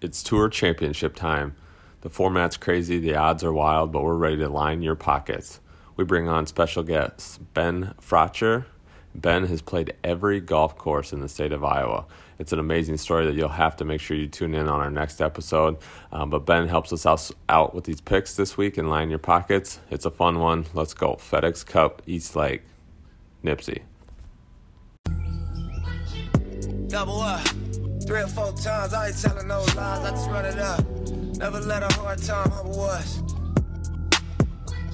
It's Tour Championship time. The format's crazy, the odds are wild, but we're ready to line your pockets. We bring on special guests Ben Frotcher. Ben has played every golf course in the state of Iowa. It's an amazing story that you'll have to make sure you tune in on our next episode. Um, but Ben helps us out, out with these picks this week and line your pockets. It's a fun one. Let's go. FedEx Cup, East Lake, Nipsey. Double up. Three or four times, I ain't telling no lies, I just run it up. Never let a hard time humble us.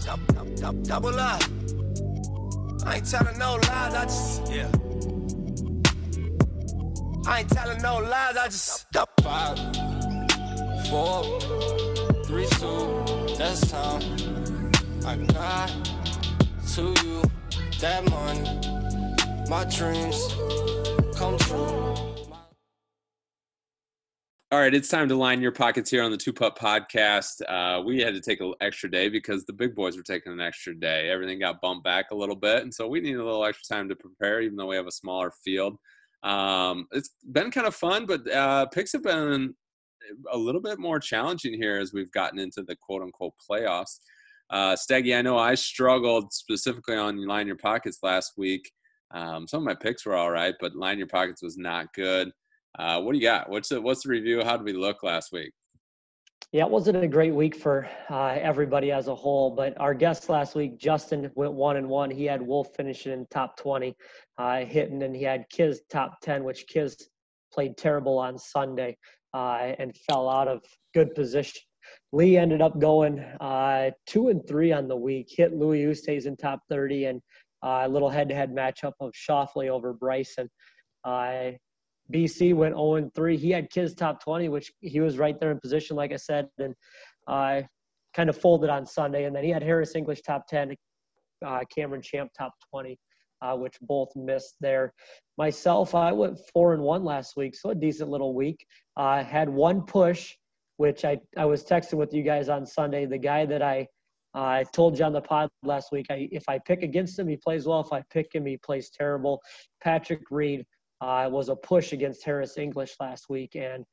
Double, double, double up. I ain't telling no lies, I just, yeah. I ain't telling no lies, I just. Five, four, three, two, that's time. I got to you that money, my dreams come true. All right, it's time to line your pockets here on the Two Putt Podcast. Uh, we had to take an extra day because the big boys were taking an extra day. Everything got bumped back a little bit, and so we need a little extra time to prepare, even though we have a smaller field. Um, it's been kind of fun, but uh, picks have been a little bit more challenging here as we've gotten into the quote unquote playoffs. Uh, Steggy, I know I struggled specifically on line your pockets last week. Um, some of my picks were all right, but line your pockets was not good. Uh, what do you got? What's the, what's the review? How did we look last week? Yeah, it wasn't a great week for uh, everybody as a whole, but our guest last week, Justin, went one and one. He had Wolf finishing in top 20, uh, hitting, and he had Kiz top 10, which Kiz played terrible on Sunday uh, and fell out of good position. Lee ended up going uh, two and three on the week, hit Louis Oosthuizen in top 30, and uh, a little head to head matchup of Schauffele over Bryson. Uh, BC went 0 3. He had Kiz top 20, which he was right there in position, like I said, and uh, kind of folded on Sunday. And then he had Harris English top 10, uh, Cameron Champ top 20, uh, which both missed there. Myself, I went 4 and 1 last week, so a decent little week. I uh, had one push, which I, I was texting with you guys on Sunday. The guy that I uh, I told you on the pod last week, I, if I pick against him, he plays well. If I pick him, he plays terrible. Patrick Reed uh, was a push against Harris English last week, and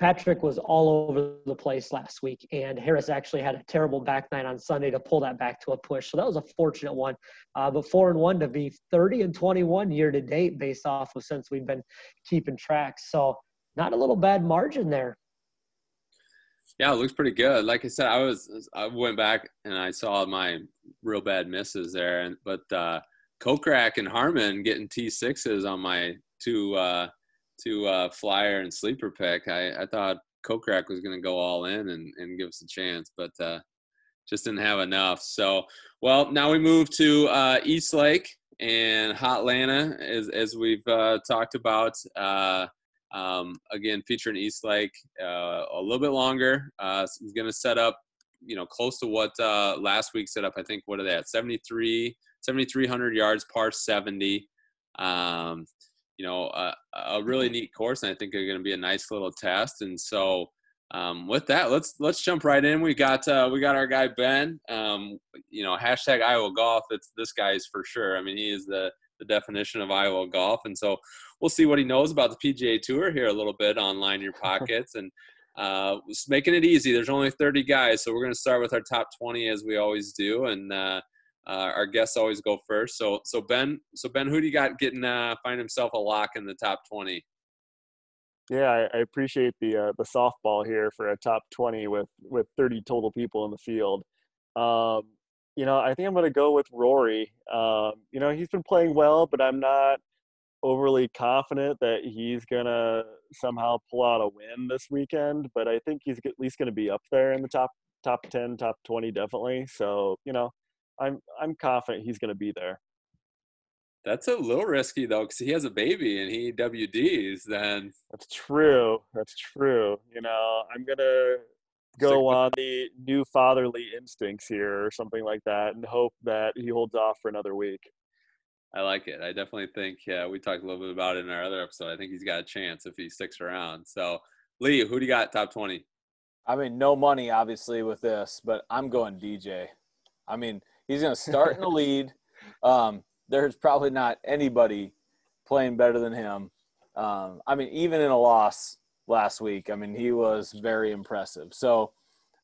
Patrick was all over the place last week, and Harris actually had a terrible back nine on Sunday to pull that back to a push. So that was a fortunate one. Uh, but four and one to be 30 and 21 year to date, based off of since we've been keeping track. So not a little bad margin there. Yeah, it looks pretty good. Like I said, I was I went back and I saw my real bad misses there, and but uh, Kokrak and Harmon getting T6s on my two uh, two uh, flyer and sleeper pick. I, I thought Kokrak was going to go all in and, and give us a chance, but uh, just didn't have enough. So, well, now we move to uh, East Lake and Hotlanta, as, as we've uh, talked about. Uh, um, again, featuring East Lake uh, a little bit longer. Uh, going to set up, you know, close to what uh, last week set up. I think what are they at? 73 7,300 yards, par 70. Um, you know, a, a, really neat course, and I think they're going to be a nice little test. And so, um, with that, let's let's jump right in. We got uh, we got our guy Ben. Um, you know, hashtag Iowa Golf. It's this guy's for sure. I mean, he is the the definition of Iowa golf, and so we'll see what he knows about the PGA Tour here a little bit online your pockets and. Uh, making it easy. There's only 30 guys, so we're going to start with our top 20 as we always do, and uh, uh, our guests always go first. So, so Ben, so Ben, who do you got getting uh, find himself a lock in the top twenty? Yeah, I, I appreciate the uh, the softball here for a top twenty with with thirty total people in the field. Um, you know, I think I'm going to go with Rory. Um, you know, he's been playing well, but I'm not overly confident that he's going to somehow pull out a win this weekend. But I think he's at least going to be up there in the top top ten, top twenty, definitely. So you know, I'm I'm confident he's going to be there. That's a little risky though, because he has a baby and he WDs. Then that's true. That's true. You know, I'm gonna go on the new fatherly instincts here or something like that, and hope that he holds off for another week. I like it. I definitely think yeah, we talked a little bit about it in our other episode. I think he's got a chance if he sticks around. So, Lee, who do you got top twenty? I mean, no money obviously with this, but I'm going DJ. I mean, He's going to start in the lead. Um, there's probably not anybody playing better than him. Um, I mean, even in a loss last week. I mean, he was very impressive. So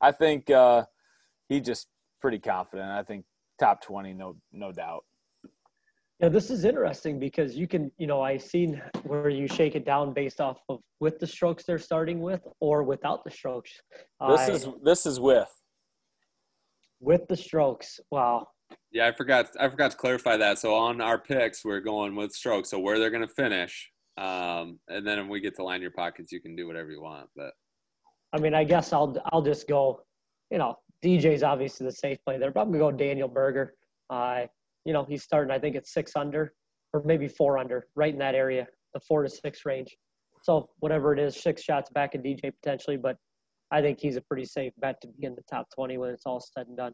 I think uh, he just pretty confident. I think top 20, no, no doubt. Yeah, this is interesting because you can, you know, I've seen where you shake it down based off of with the strokes they're starting with or without the strokes. This I- is this is with. With the strokes. Wow. Yeah, I forgot. I forgot to clarify that. So on our picks, we're going with strokes. So where they're going to finish, um, and then when we get to line your pockets, you can do whatever you want. But I mean, I guess I'll I'll just go. You know, DJ's obviously the safe play there, but I'm gonna go Daniel Berger. Uh, you know, he's starting. I think it's six under, or maybe four under, right in that area, the four to six range. So whatever it is, six shots back at DJ potentially, but I think he's a pretty safe bet to be in the top 20 when it's all said and done.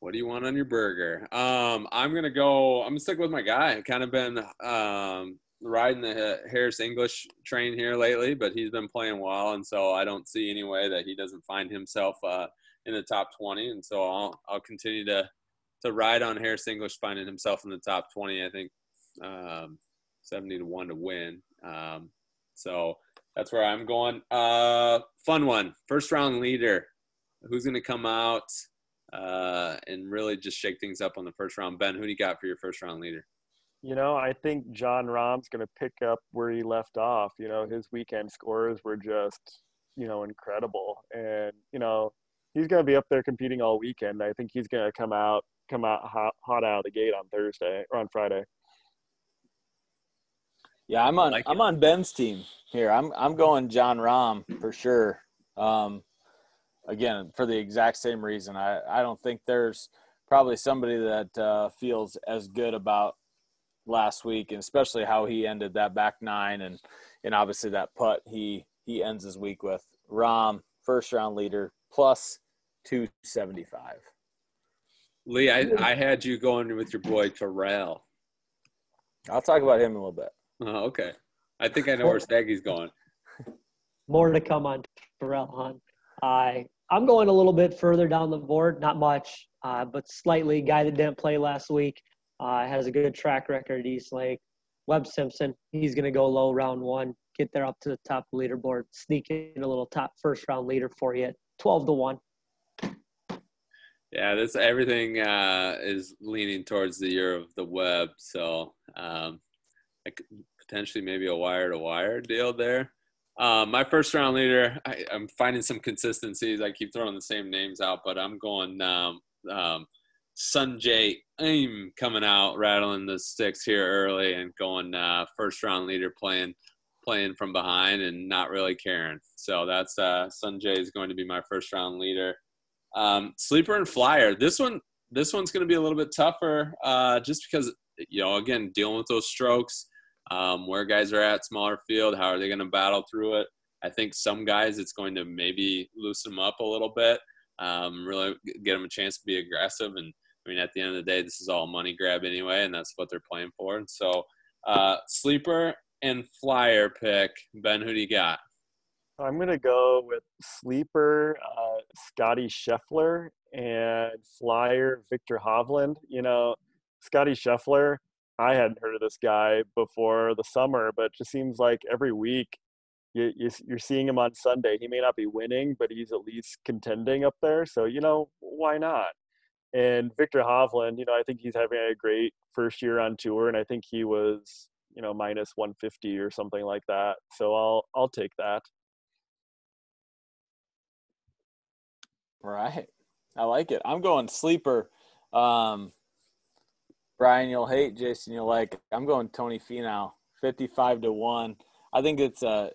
what do you want on your burger? Um, I'm gonna go. I'm gonna stick with my guy. Kind of been um, riding the Harris English train here lately, but he's been playing well, and so I don't see any way that he doesn't find himself uh, in the top 20. And so I'll I'll continue to to ride on Harris English finding himself in the top 20. I think um, 70 to one to win. Um, so that's where I'm going. Uh, fun one, first round leader. Who's gonna come out uh, and really just shake things up on the first round? Ben, who do you got for your first round leader? You know, I think Jon Rahm's going to pick up where he left off. You know, his weekend scores were just, you know, incredible, and you know, he's going to be up there competing all weekend. I think he's going to come out come out hot, hot out of the gate on Thursday or on Friday. Yeah, I'm on like I'm on Ben's team here. I'm I'm going Jon Rahm for sure. Um, again, for the exact same reason. I I don't think there's probably somebody that uh, feels as good about last week, and especially how he ended that back nine, and and obviously that putt he he ends his week with. Rahm first round leader plus two seventy five. Lee, I, I had you going with your boy Tyrrell. I'll talk about him in a little bit. Oh, okay. I think I know where Staggy's going. More to come on Tyrrell Hunt. I I'm going a little bit further down the board, not much, uh, but slightly. Guy that didn't play last week uh, has a good track record at East Lake. Webb Simpson, he's going to go low round one, get there up to the top of the leaderboard, sneak in a little top first round leader for you, at 12 to one. Yeah, this everything uh, is leaning towards the year of the Webb. So um, potentially maybe a wire to wire deal there. Um, my first round leader, I, I'm finding some consistencies. I keep throwing the same names out, but I'm going um, um, Sungjae Im coming out, rattling the sticks here early, and going uh, first round leader playing playing from behind and not really caring. So that's uh, Sungjae is going to be my first round leader. Um, sleeper and flyer. This one, this one's going to be a little bit tougher, uh, just because you know, again, dealing with those strokes, um, where guys are at, smaller field, how are they going to battle through it? I think some guys, it's going to maybe loosen them up a little bit, um, really get them a chance to be aggressive. And I mean, at the end of the day, this is all money grab anyway, and that's what they're playing for. And so, uh, sleeper and flyer pick. Ben, who do you got? I'm gonna go with sleeper uh, Scotty Scheffler and flyer Viktor Hovland. You know, Scotty Scheffler. I hadn't heard of this guy before the summer, but it just seems like every week you, you, you're seeing him on Sunday. He may not be winning, but he's at least contending up there. So you know, why not? And Viktor Hovland, you know, I think he's having a great first year on tour, and I think he was, you know, minus 150 or something like that. So I'll I'll take that. Right. I like it. I'm going sleeper. Um, Brian, you'll hate. Jason, you'll like. I'm going Tony Finau, 55 to one. I think it's uh,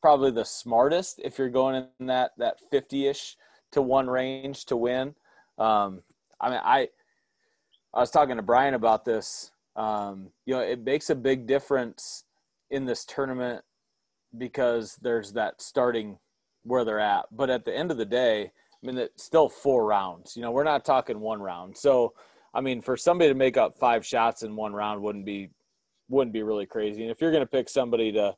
probably the smartest if you're going in that that 50ish to one range to win. Um, I mean, I I was talking to Brian about this. Um, you know, it makes a big difference in this tournament because there's that starting where they're at. But at the end of the day, I mean, it's still four rounds. You know, we're not talking one round. So, I mean, for somebody to make up five shots in one round wouldn't be wouldn't be really crazy. And if you're going to pick somebody to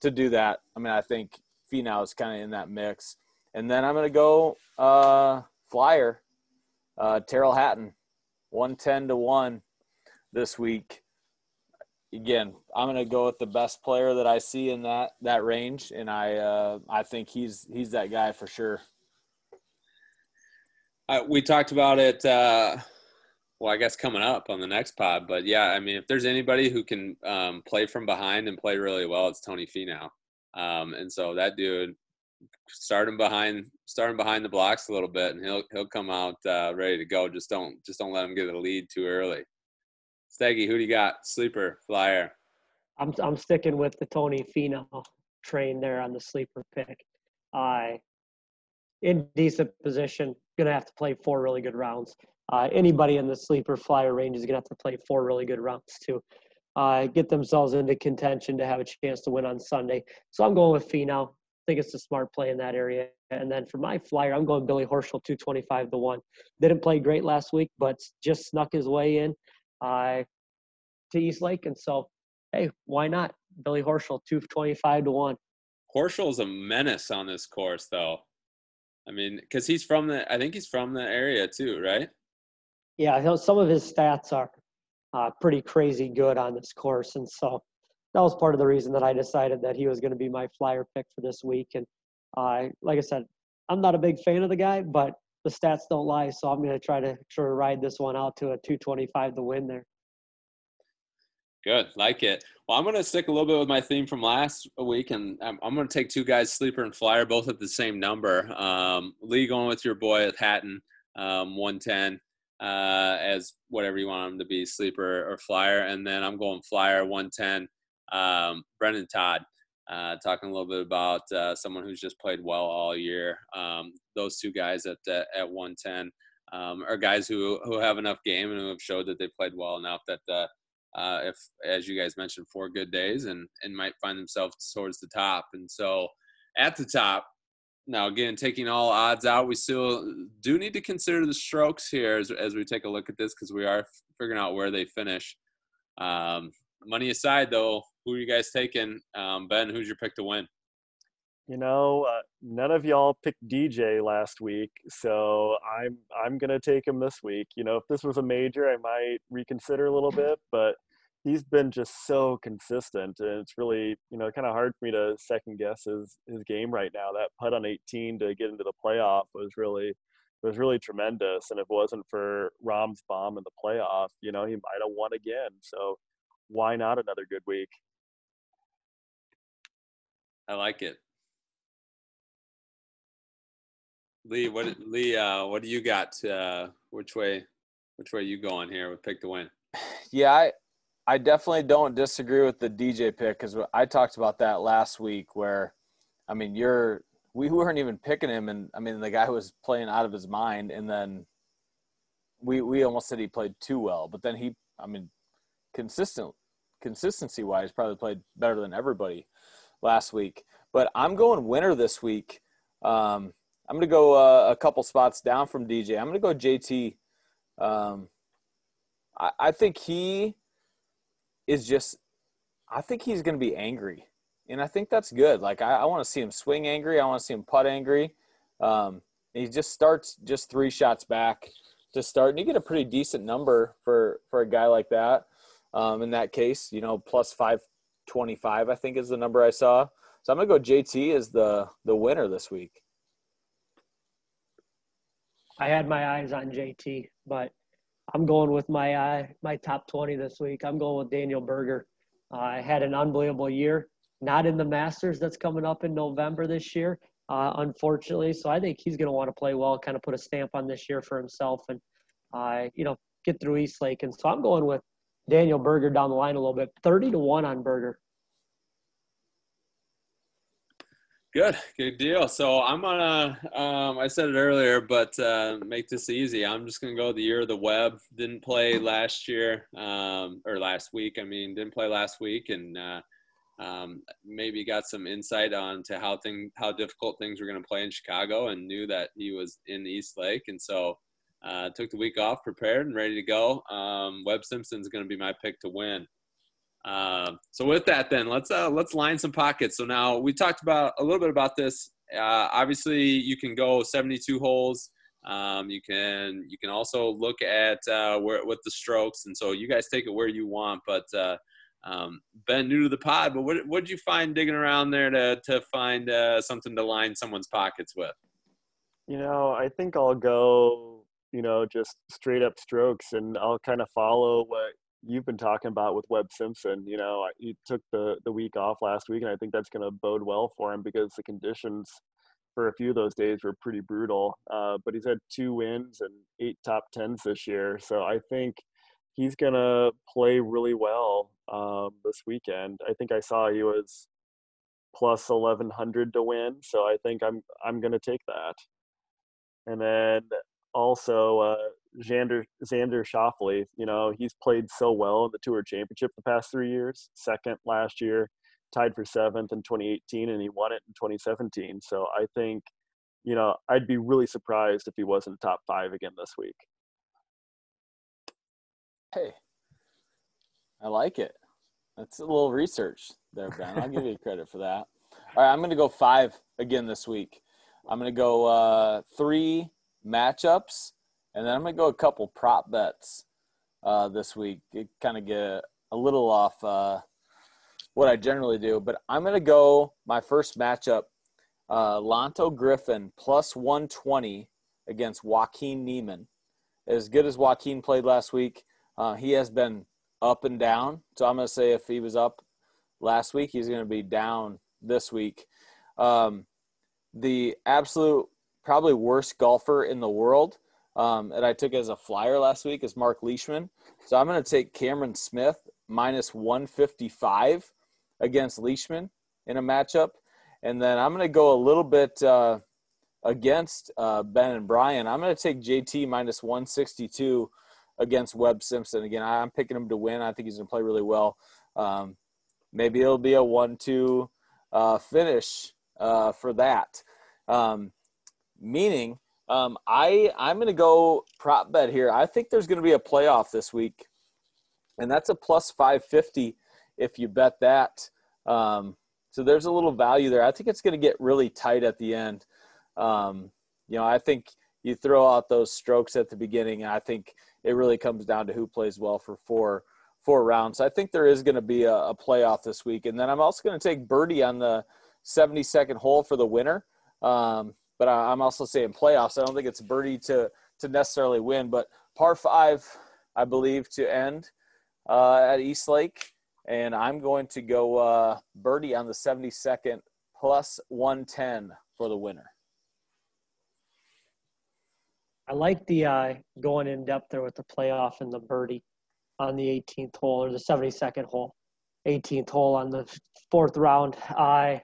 to do that, I mean, I think Finau is kind of in that mix. And then I'm going to go uh, flyer, uh, Tyrrell Hatton, one ten to one this week. again, I'm gonna go with the best player that I see in that that range, and I uh, I think he's he's that guy for sure. Uh, we talked about it. Well, I guess coming up on the next pod, but yeah, I mean, if there's anybody who can um, play from behind and play really well, it's Tony Finau. Um, and so that dude, start him behind, start him behind the blocks a little bit, and he'll he'll come out uh, ready to go. Just don't just don't let him get a lead too early. Steggy, who do you got? Sleeper, flyer. I'm I'm sticking with the Tony Finau train there on the sleeper pick. I uh, in decent position, gonna have to play four really good rounds. Uh, anybody in the sleeper flyer range is gonna have to play four really good rounds to uh, get themselves into contention to have a chance to win on Sunday. So I'm going with Finau. I think it's a smart play in that area. And then for my flyer, I'm going Billy Horschel, 225 to 1. Didn't play great last week, but just snuck his way in uh, to East Lake. And so, hey, why not? Billy Horschel, 225 to 1. Horschel's a menace on this course, though. I mean, because he's from the, I think he's from the area too, right? Yeah, some of his stats are uh, pretty crazy good on this course. And so that was part of the reason that I decided that he was going to be my flyer pick for this week. And uh, like I said, I'm not a big fan of the guy, but the stats don't lie. So I'm going to try to sort of ride this one out to a 225 to win there. Good, like it. Well, I'm going to stick a little bit with my theme from last week, and I'm, I'm going to take two guys, sleeper and flyer, both at the same number. Um, Lee going with your boy at Hatton, um, 110 uh, as whatever you want them to be, sleeper or flyer. And then I'm going flyer 110. Um, Brendon Todd, uh, talking a little bit about uh, someone who's just played well all year. Um, those two guys at at, at 110 um, are guys who who have enough game and who have showed that they played well enough that uh, uh, if, as you guys mentioned, four good days and and might find themselves towards the top. And so at the top, now, again, taking all odds out, we still do need to consider the strokes here as, as we take a look at this because we are figuring out where they finish. Um, money aside, though, who are you guys taking? Um, ben, who's your pick to win? You know, uh, none of y'all picked DJ last week, so I'm I'm gonna take him this week. You know, if this was a major, I might reconsider a little bit, but he's been just so consistent and it's really you know kind of hard for me to second guess his his game right now. That putt on 18 to get into the playoff was really was really tremendous and if it wasn't for Rahm's bomb in the playoff you know he might have won again. So why not another good week? I like it. Lee what Lee uh what do you got uh which way which way you going here with pick to win? Yeah I I definitely don't disagree with the DJ pick because I talked about that last week. Where, I mean, you're we weren't even picking him, and I mean the guy was playing out of his mind, and then we we almost said he played too well, but then he, I mean, consistent consistency wise, probably played better than everybody last week. But I'm going winner this week. Um, I'm going to go uh, a couple spots down from DJ. I'm going to go JT. Um, I, I think he is just I think he's going to be angry, and I think that's good. Like I, I want to see him swing angry. I want to see him putt angry. Um, he just starts just three shots back to start, and you get a pretty decent number for for a guy like that. Um, in that case, you know, plus five twenty five, I think is the number I saw. So I'm gonna go JT as the the winner this week. I had my eyes on JT, but I'm going with my uh, my top 20 this week. I'm going with Daniel Berger. Uh, I had an unbelievable year. Not in the Masters that's coming up in November this year, uh, unfortunately. So I think he's going to want to play well, kind of put a stamp on this year for himself, and uh, you know get through East Lake. And so I'm going with Daniel Berger down the line a little bit, 30 to one on Berger. Good, good deal. So I'm gonna, um, I said it earlier, but uh, make this easy. I'm just gonna go the year of the Webb. Didn't play last year, um, or last week. I mean, didn't play last week, and uh, um, maybe got some insight on to how thing, how difficult things were gonna play in Chicago, and knew that he was in East Lake, and so uh, took the week off, prepared, and ready to go. Um, Webb Simpson's gonna be my pick to win. Uh, so with that, then let's uh, let's line some pockets. So now we talked about a little bit about this. Uh, obviously, you can go 72 holes. Um, you can you can also look at uh, where with the strokes, and so you guys take it where you want. But uh, Um, ben, new to the pod, but what what did you find digging around there to to find uh, something to line someone's pockets with? You know, I think I'll go, you know, just straight up strokes, and I'll kind of follow what you've been talking about with Webb Simpson. You know, he took the the week off last week, and I think that's going to bode well for him because the conditions for a few of those days were pretty brutal. Uh, but he's had two wins and eight top tens this year, so I think he's going to play really well um, this weekend. I think I saw he was plus 1100 to win, so I think I'm I'm going to take that. And then also uh, Xander Xander Schauffele, you know, he's played so well in the Tour Championship the past three years. Second last year, tied for seventh in 2018, and he won it in 2017. So I think, you know, I'd be really surprised if he wasn't top five again this week. Hey, I like it. That's a little research there, Ben. I'll give you credit for that. All right, I'm going to go five again this week. I'm going to go uh, three matchups, and then I'm going to go a couple prop bets uh, this week. It kind of get a little off uh, what I generally do, but I'm going to go my first matchup uh, Lanto Griffin plus 120 against Joaquin Niemann. As good as Joaquin played last week, uh, he has been up and down. So I'm going to say if he was up last week, he's going to be down this week. Um, the absolute probably worst golfer in the world um, that I took as a flyer last week is Mark Leishman. So I'm going to take Cameron Smith minus 155 against Leishman in a matchup. And then I'm going to go a little bit uh, against uh, Ben and Brian. I'm going to take JT minus 162 against Webb Simpson. Again, I'm picking him to win. I think he's going to play really well. Um, maybe it'll be a 1 2 uh, finish uh, for that. Um, meaning, um, I I'm going to go prop bet here. I think there's going to be a playoff this week, and that's a plus 550 if you bet that. Um, so there's a little value there. I think it's going to get really tight at the end. Um, you know, I think you throw out those strokes at the beginning, and I think it really comes down to who plays well for four four rounds. I think there is going to be a, a playoff this week, and then I'm also going to take birdie on the 72nd hole for the winner. Um, but I, am also saying playoffs. I don't think it's birdie to to necessarily win, but par five, I believe, to end uh, at East Lake and I'm going to go uh, birdie on the 72nd plus 110 for the winner. I like the uh, going in depth there with the playoff and the birdie on the 18th hole or the 72nd hole, 18th hole on the fourth round. I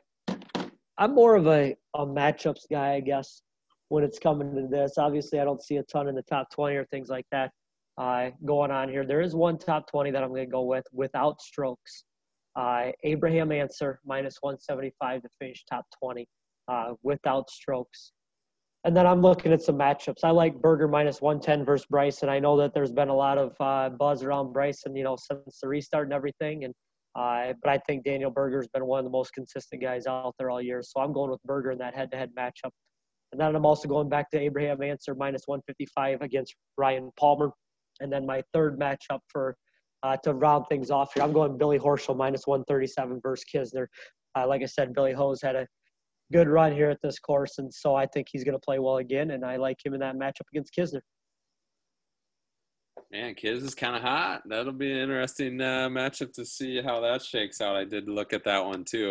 I'm more of a, a matchups guy, I guess, when it's coming to this. Obviously, I don't see a ton in the top 20 or things like that uh, going on here. There is one top 20 that I'm going to go with without strokes. Uh, Abraham Ancer, minus 175 to finish top 20 uh, without strokes. And then I'm looking at some matchups. I like Berger minus 110 versus Bryson. I know that there's been a lot of uh, buzz around Bryson, you know, since the restart and everything. And uh, but I think Daniel Berger's been one of the most consistent guys out there all year. So I'm going with Berger in that head-to-head matchup. And then I'm also going back to Abraham Ancer minus 155 against Ryan Palmer. And then my third matchup for uh, to round things off here, I'm going Billy Horschel minus 137 versus Kisner. Uh, like I said, Billy Ho's had a good run here at this course, and so I think he's going to play well again, and I like him in that matchup against Kisner. Man, Kiz is kind of hot. That'll be an interesting uh, matchup to see how that shakes out. I did look at that one too,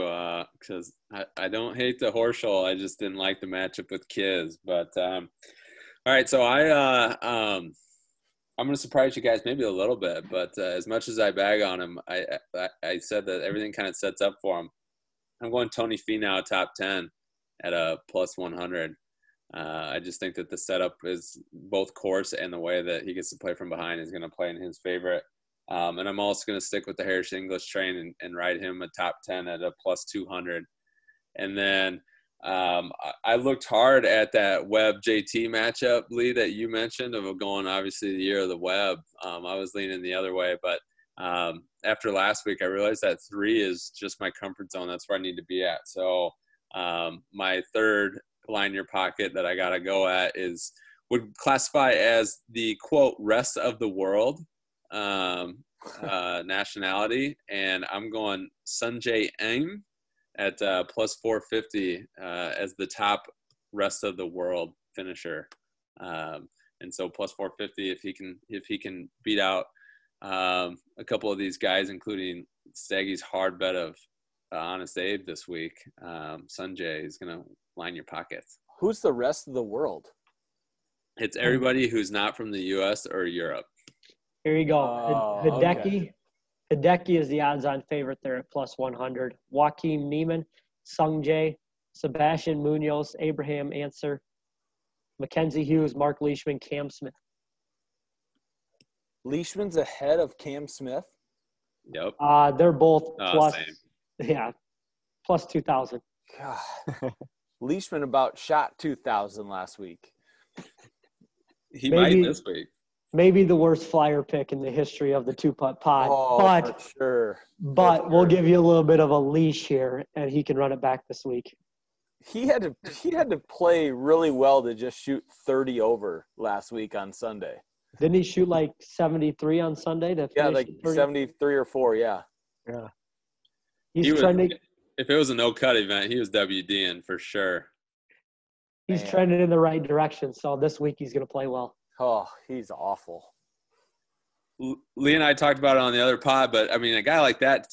because uh, I, I don't hate the Horschel. I just didn't like the matchup with Kiz. But um, all right, so I uh, um, I'm going to surprise you guys maybe a little bit, but uh, as much as I bag on him, I, I, I said that everything kind of sets up for him. I'm going Tony Finau top 10 at a plus 100. Uh, I just think that the setup is both course and the way that he gets to play from behind is going to play in his favorite. Um, and I'm also going to stick with the Harris English train and, and ride him a top 10 at a plus 200. And then um, I looked hard at that Webb JT matchup, Lee, that you mentioned of going obviously the year of the Webb. Um, I was leaning the other way, but um, after last week, I realized that three is just my comfort zone. That's where I need to be at. So um, my third line your pocket that I got to go at is would classify as the quote rest of the world. Um, uh, nationality, and I'm going Sungjae Im at uh, plus 450 uh, as the top rest of the world finisher. Um, and so plus 450 if he can if he can beat out um, a couple of these guys, including Staggy's hard bet of uh, Honest Abe this week. Um, Sungjae is going to line your pockets. Who's the rest of the world? It's everybody who's not from the U.S. or Europe. Here you go. Oh, Hideki. okay. Hideki is the odds-on favorite there at plus 100. Joaquin Niemann, Sung Jae, Sebastian Munoz, Abraham Ancer, Mackenzie Hughes, Mark Leishman, Cam Smith. Leishman's ahead of Cam Smith. Yep. Uh, they're both Oh, plus, same. yeah, plus 2,000. God. Leishman about shot 2,000 last week. He Maybe- might this week. Maybe the worst flyer pick in the history of the two-putt pod. Oh, but for sure. but we'll give you a little bit of a leash here, and he can run it back this week. He had to he had to play really well to just shoot 30 over last week on Sunday. Didn't he shoot like 73 on Sunday to Yeah, like 73 or 4, yeah. Yeah. He's he was, trending. If it was a no cut event, he was WDing for sure. He's Man. trending in the right direction. So this week he's going to play well. Oh, he's awful. Lee and I talked about it on the other pod, but I mean, a guy like that,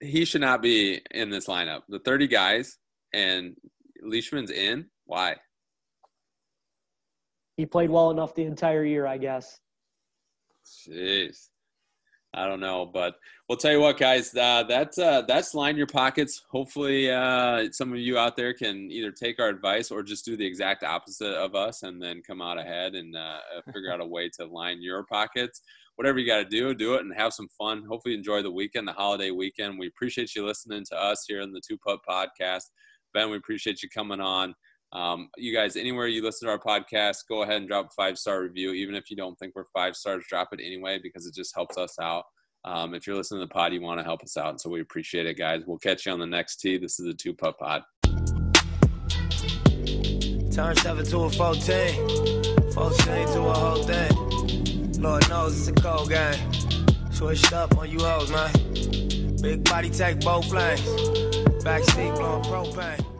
he should not be in this lineup. The 30 guys and Leishman's in. Why? He played well enough the entire year, I guess. Jeez. I don't know, but we'll tell you what, guys. Uh, that's uh, that's line your pockets. Hopefully, uh, some of you out there can either take our advice or just do the exact opposite of us, and then come out ahead and uh, figure out a way to line your pockets. Whatever you got to do, do it and have some fun. Hopefully, enjoy the weekend, the holiday weekend. We appreciate you listening to us here in the Two Putt Podcast. Ben, we appreciate you coming on. Um, you guys, anywhere you listen to our podcast, go ahead and drop a five star review. Even if you don't think we're five stars, drop it anyway because it just helps us out. Um, if you're listening to the pod, you want to help us out. So we appreciate it, guys. We'll catch you on the next tee. This is the Two Putt Pod. Turn 7 to a 14. 14 to a whole thing. Lord knows it's a cold game. Switched up on you hoes, man. Big body take both lanes. Backseat blowing propane.